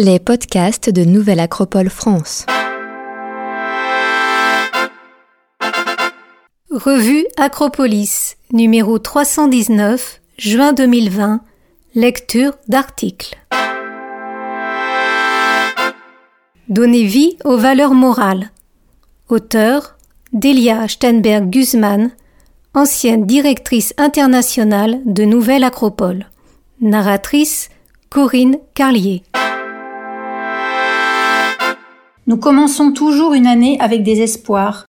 Les podcasts de Nouvelle Acropole France. Revue Acropolis, numéro 319, juin 2020. Lecture d'articles. Donner vie aux valeurs morales. Auteur Delia Steinberg-Guzman, ancienne directrice internationale de Nouvelle Acropole. Narratrice Corinne Carlier. Nous commençons toujours une année avec des espoirs,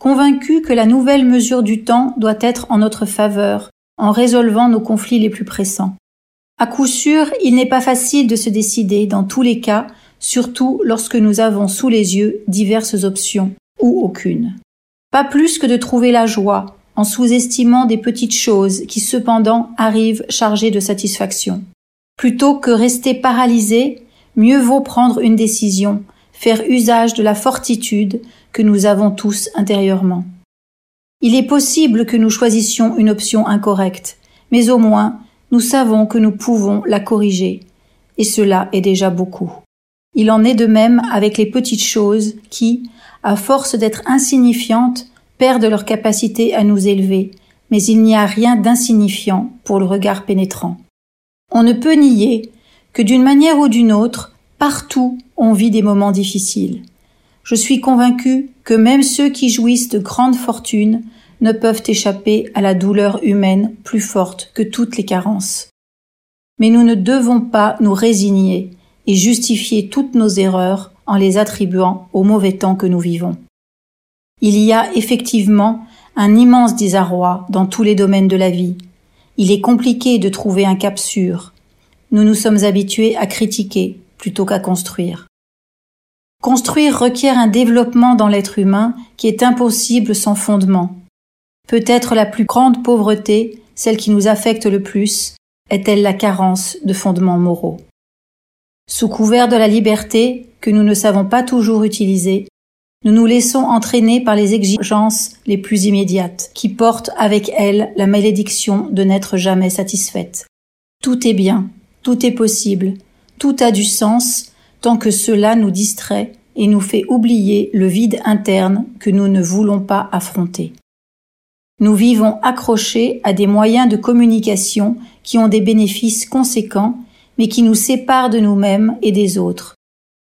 convaincus que la nouvelle mesure du temps doit être en notre faveur, en résolvant nos conflits les plus pressants. À coup sûr, il n'est pas facile de se décider dans tous les cas, surtout lorsque nous avons sous les yeux diverses options, ou aucune. Pas plus que de trouver la joie, en sous-estimant des petites choses qui cependant arrivent chargées de satisfaction. Plutôt que rester paralysé, mieux vaut prendre une décision, faire usage de la fortitude que nous avons tous intérieurement. Il est possible que nous choisissions une option incorrecte, mais au moins nous savons que nous pouvons la corriger, et cela est déjà beaucoup. Il en est de même avec les petites choses qui, à force d'être insignifiantes, perdent leur capacité à nous élever, mais il n'y a rien d'insignifiant pour le regard pénétrant. On ne peut nier que d'une manière ou d'une autre, Partout, on vit des moments difficiles. Je suis convaincu que même ceux qui jouissent de grandes fortunes ne peuvent échapper à la douleur humaine plus forte que toutes les carences. Mais nous ne devons pas nous résigner et justifier toutes nos erreurs en les attribuant au mauvais temps que nous vivons. Il y a effectivement un immense désarroi dans tous les domaines de la vie. Il est compliqué de trouver un cap sûr. Nous nous sommes habitués à critiquer, plutôt qu'à construire. Construire requiert un développement dans l'être humain qui est impossible sans fondement. Peut-être la plus grande pauvreté, celle qui nous affecte le plus, est-elle la carence de fondements moraux. Sous couvert de la liberté, que nous ne savons pas toujours utiliser, nous nous laissons entraîner par les exigences les plus immédiates, qui portent avec elles la malédiction de n'être jamais satisfaite. Tout est bien, tout est possible, tout a du sens tant que cela nous distrait et nous fait oublier le vide interne que nous ne voulons pas affronter. Nous vivons accrochés à des moyens de communication qui ont des bénéfices conséquents, mais qui nous séparent de nous-mêmes et des autres.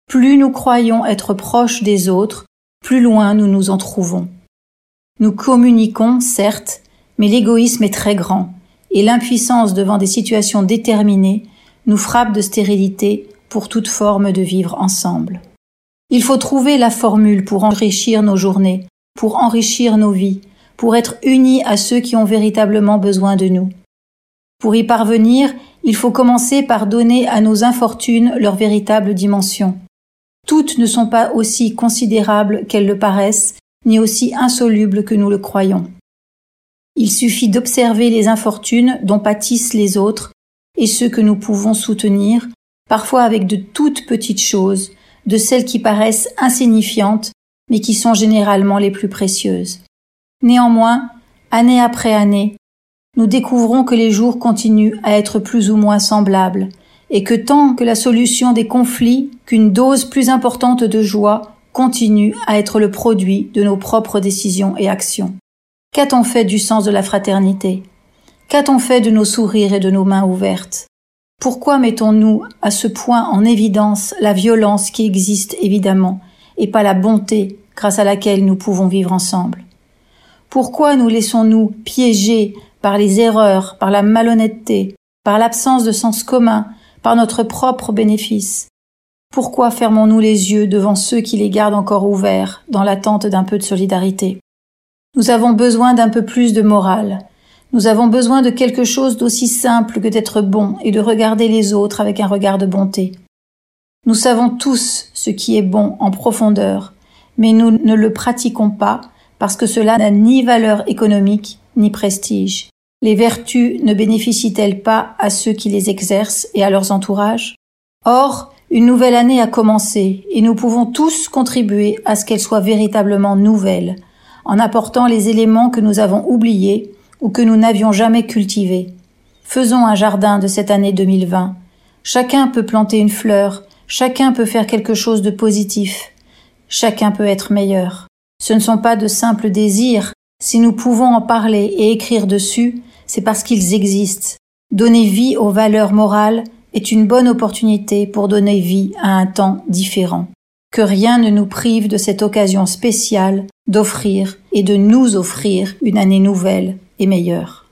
Plus nous croyons être proches des autres, plus loin nous nous en trouvons. Nous communiquons, certes, mais l'égoïsme est très grand, et l'impuissance devant des situations déterminées nous frappe de stérilité pour toute forme de vivre ensemble. Il faut trouver la formule pour enrichir nos journées, pour enrichir nos vies, pour être unis à ceux qui ont véritablement besoin de nous. Pour y parvenir, il faut commencer par donner à nos infortunes leur véritable dimension. Toutes ne sont pas aussi considérables qu'elles le paraissent, ni aussi insolubles que nous le croyons. Il suffit d'observer les infortunes dont pâtissent les autres et ceux que nous pouvons soutenir, parfois avec de toutes petites choses, de celles qui paraissent insignifiantes, mais qui sont généralement les plus précieuses. Néanmoins, année après année, nous découvrons que les jours continuent à être plus ou moins semblables, et que tant que la solution des conflits, qu'une dose plus importante de joie continue à être le produit de nos propres décisions et actions. Qu'a-t-on fait du sens de la fraternité? Qu'a-t-on fait de nos sourires et de nos mains ouvertes? Pourquoi mettons-nous à ce point en évidence la violence qui existe évidemment, et pas la bonté grâce à laquelle nous pouvons vivre ensemble? Pourquoi nous laissons-nous piéger par les erreurs, par la malhonnêteté, par l'absence de sens commun, par notre propre bénéfice? Pourquoi fermons-nous les yeux devant ceux qui les gardent encore ouverts dans l'attente d'un peu de solidarité? Nous avons besoin d'un peu plus de morale, nous avons besoin de quelque chose d'aussi simple que d'être bon et de regarder les autres avec un regard de bonté. Nous savons tous ce qui est bon en profondeur, mais nous ne le pratiquons pas parce que cela n'a ni valeur économique ni prestige. Les vertus ne bénéficient-elles pas à ceux qui les exercent et à leurs entourages? Or, une nouvelle année a commencé et nous pouvons tous contribuer à ce qu'elle soit véritablement nouvelle, en apportant les éléments que nous avons oubliés ou que nous n'avions jamais cultivé. Faisons un jardin de cette année 2020. Chacun peut planter une fleur, Chacun peut faire quelque chose de positif. Chacun peut être meilleur. Ce ne sont pas de simples désirs. Si nous pouvons en parler et écrire dessus, c'est parce qu'ils existent. Donner vie aux valeurs morales est une bonne opportunité pour donner vie à un temps différent. Que rien ne nous prive de cette occasion spéciale d'offrir et de nous offrir une année nouvelle et meilleure.